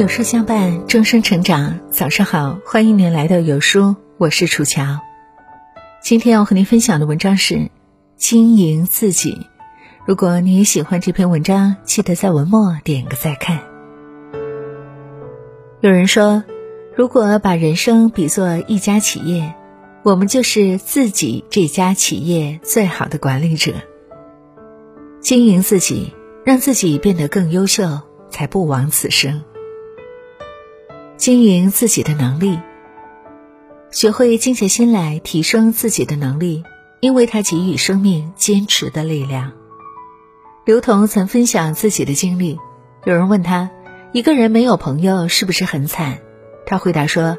有书相伴，终生成长。早上好，欢迎您来到有书，我是楚乔。今天要和您分享的文章是经营自己。如果你也喜欢这篇文章，记得在文末点个再看。有人说，如果把人生比作一家企业，我们就是自己这家企业最好的管理者。经营自己，让自己变得更优秀，才不枉此生。经营自己的能力，学会静下心来提升自己的能力，因为它给予生命坚持的力量。刘同曾分享自己的经历，有人问他：“一个人没有朋友是不是很惨？”他回答说：“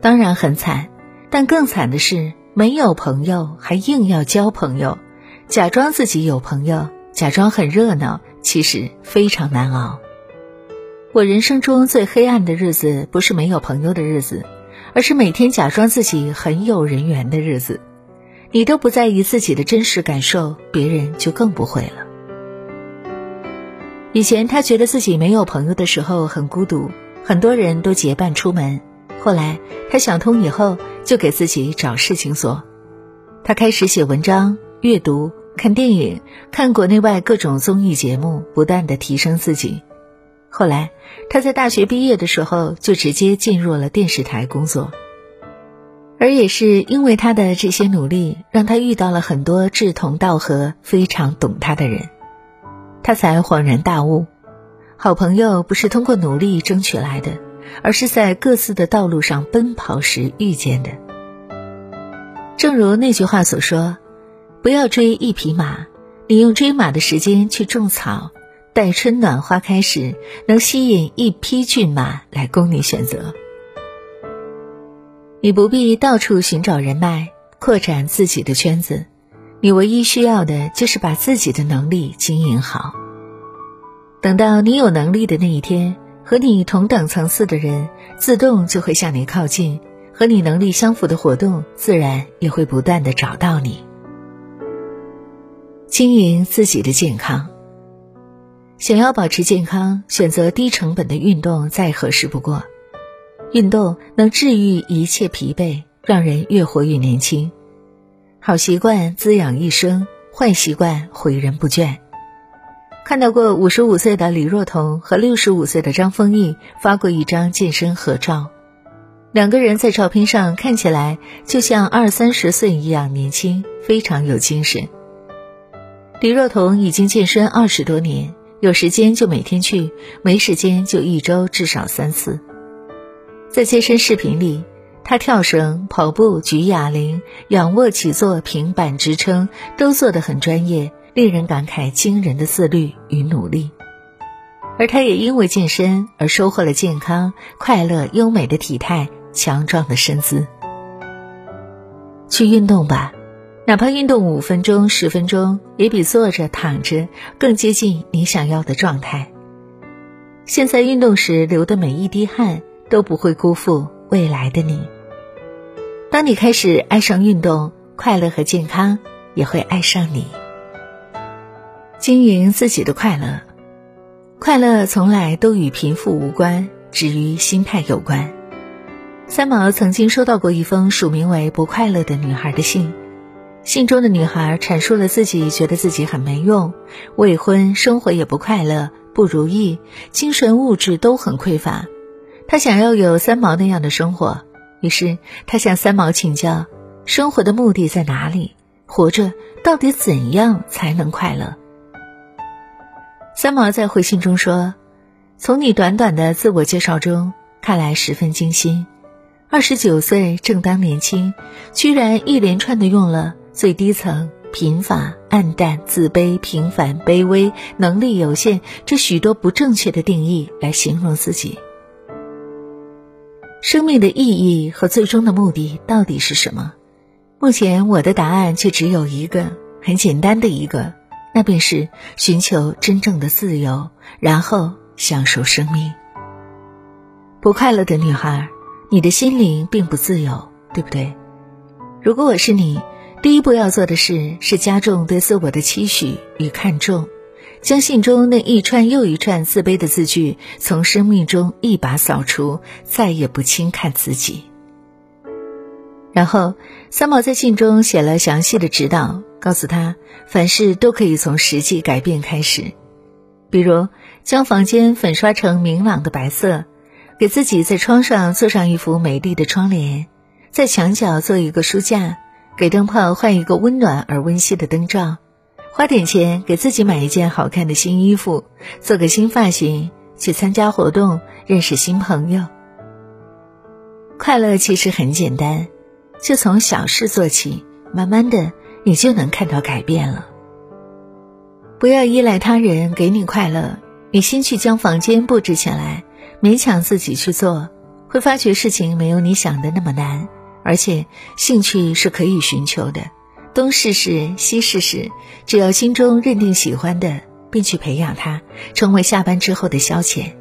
当然很惨，但更惨的是没有朋友还硬要交朋友，假装自己有朋友，假装很热闹，其实非常难熬。”我人生中最黑暗的日子，不是没有朋友的日子，而是每天假装自己很有人缘的日子。你都不在意自己的真实感受，别人就更不会了。以前他觉得自己没有朋友的时候很孤独，很多人都结伴出门。后来他想通以后，就给自己找事情做。他开始写文章、阅读、看电影、看国内外各种综艺节目，不断的提升自己。后来，他在大学毕业的时候就直接进入了电视台工作。而也是因为他的这些努力，让他遇到了很多志同道合、非常懂他的人，他才恍然大悟：好朋友不是通过努力争取来的，而是在各自的道路上奔跑时遇见的。正如那句话所说：“不要追一匹马，你用追马的时间去种草。”待春暖花开时，能吸引一匹骏马来供你选择。你不必到处寻找人脉，扩展自己的圈子。你唯一需要的就是把自己的能力经营好。等到你有能力的那一天，和你同等层次的人自动就会向你靠近，和你能力相符的活动自然也会不断的找到你。经营自己的健康。想要保持健康，选择低成本的运动再合适不过。运动能治愈一切疲惫，让人越活越年轻。好习惯滋养一生，坏习惯毁人不倦。看到过五十五岁的李若彤和六十五岁的张丰毅发过一张健身合照，两个人在照片上看起来就像二三十岁一样年轻，非常有精神。李若彤已经健身二十多年。有时间就每天去，没时间就一周至少三次。在健身视频里，他跳绳、跑步、举哑铃、仰卧起坐、平板支撑都做得很专业，令人感慨惊人的自律与努力。而他也因为健身而收获了健康、快乐、优美的体态、强壮的身姿。去运动吧。哪怕运动五分钟、十分钟，也比坐着躺着更接近你想要的状态。现在运动时流的每一滴汗，都不会辜负未来的你。当你开始爱上运动，快乐和健康也会爱上你。经营自己的快乐，快乐从来都与贫富无关，只与心态有关。三毛曾经收到过一封署名为“不快乐的女孩”的信。信中的女孩阐述了自己觉得自己很没用，未婚，生活也不快乐，不如意，精神物质都很匮乏。她想要有三毛那样的生活，于是她向三毛请教：生活的目的在哪里？活着到底怎样才能快乐？三毛在回信中说：“从你短短的自我介绍中看来，十分精心。二十九岁正当年轻，居然一连串的用了。”最低层、贫乏、暗淡、自卑、平凡、卑微、能力有限，这许多不正确的定义来形容自己。生命的意义和最终的目的到底是什么？目前我的答案却只有一个，很简单的一个，那便是寻求真正的自由，然后享受生命。不快乐的女孩，你的心灵并不自由，对不对？如果我是你。第一步要做的事是加重对自我的期许与看重，将信中那一串又一串自卑的字句从生命中一把扫除，再也不轻看自己。然后，三毛在信中写了详细的指导，告诉他凡事都可以从实际改变开始，比如将房间粉刷成明朗的白色，给自己在窗上做上一幅美丽的窗帘，在墙角做一个书架，给灯泡换一个温暖而温馨的灯罩。花点钱给自己买一件好看的新衣服，做个新发型，去参加活动，认识新朋友。快乐其实很简单，就从小事做起，慢慢的你就能看到改变了。不要依赖他人给你快乐，你先去将房间布置起来，勉强自己去做，会发觉事情没有你想的那么难，而且兴趣是可以寻求的。东试试，西试试，只要心中认定喜欢的，便去培养它，成为下班之后的消遣。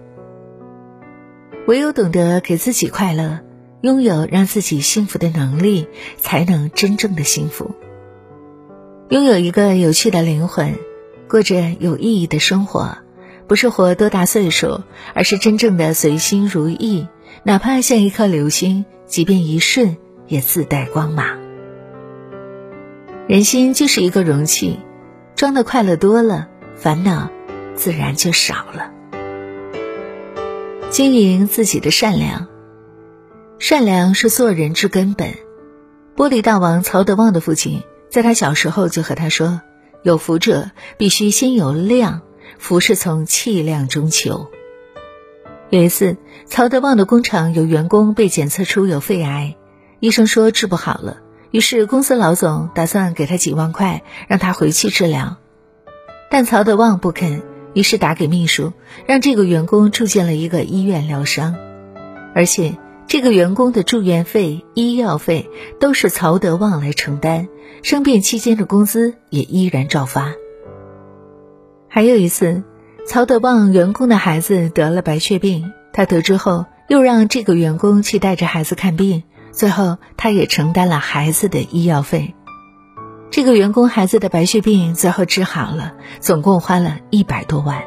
唯有懂得给自己快乐，拥有让自己幸福的能力，才能真正的幸福。拥有一个有趣的灵魂，过着有意义的生活，不是活多大岁数，而是真正的随心如意。哪怕像一颗流星，即便一瞬，也自带光芒。人心就是一个容器，装的快乐多了，烦恼自然就少了。经营自己的善良，善良是做人之根本。玻璃大王曹德旺的父亲在他小时候就和他说：“有福者必须先有量，福是从气量中求。”有一次，曹德旺的工厂有员工被检测出有肺癌，医生说治不好了。于是，公司老总打算给他几万块，让他回去治疗，但曹德旺不肯。于是打给秘书，让这个员工住进了一个医院疗伤，而且这个员工的住院费、医药费都是曹德旺来承担，生病期间的工资也依然照发。还有一次，曹德旺员工的孩子得了白血病，他得知后又让这个员工去带着孩子看病。最后，他也承担了孩子的医药费。这个员工孩子的白血病最后治好了，总共花了一百多万。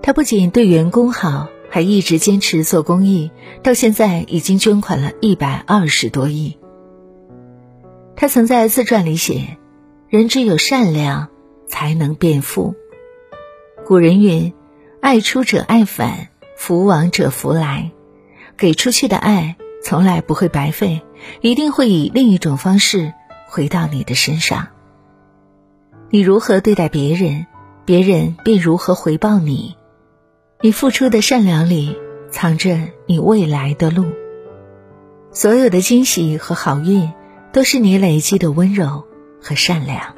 他不仅对员工好，还一直坚持做公益，到现在已经捐款了一百二十多亿。他曾在自传里写：“人只有善良，才能变富。”古人云：“爱出者爱返，福往者福来。”给出去的爱。从来不会白费，一定会以另一种方式回到你的身上。你如何对待别人，别人便如何回报你。你付出的善良里，藏着你未来的路。所有的惊喜和好运，都是你累积的温柔和善良。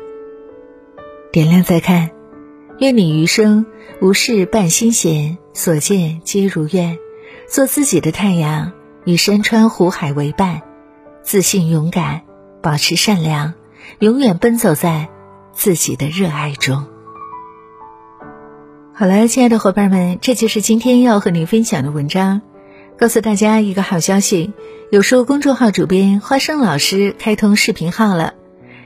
点亮再看，愿你余生无事伴心闲，所见皆如愿，做自己的太阳。与山川湖海为伴，自信勇敢，保持善良，永远奔走在自己的热爱中。好了，亲爱的伙伴们，这就是今天要和您分享的文章。告诉大家一个好消息：有书公众号主编花生老师开通视频号了，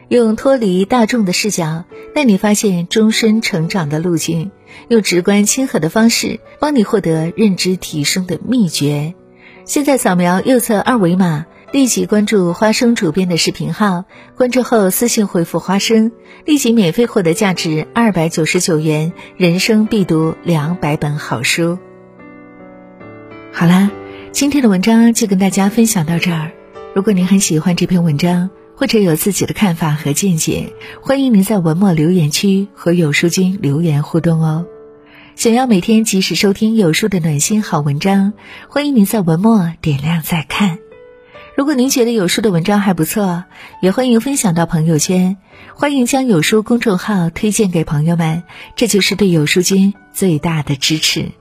用脱离大众的视角带你发现终身成长的路径，用直观亲和的方式帮你获得认知提升的秘诀。现在扫描右侧二维码，立即关注花生主编的视频号。关注后私信回复“花生”，立即免费获得价值二百九十九元人生必读两百本好书。好啦，今天的文章就跟大家分享到这儿。如果您很喜欢这篇文章，或者有自己的看法和见解，欢迎您在文末留言区和有书君留言互动哦。想要每天及时收听有书的暖心好文章，欢迎您在文末点亮再看。如果您觉得有书的文章还不错，也欢迎分享到朋友圈，欢迎将有书公众号推荐给朋友们，这就是对有书君最大的支持。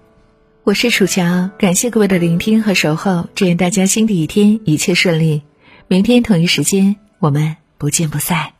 我是楚乔，感谢各位的聆听和守候，祝愿大家新的一天一切顺利。明天同一时间，我们不见不散。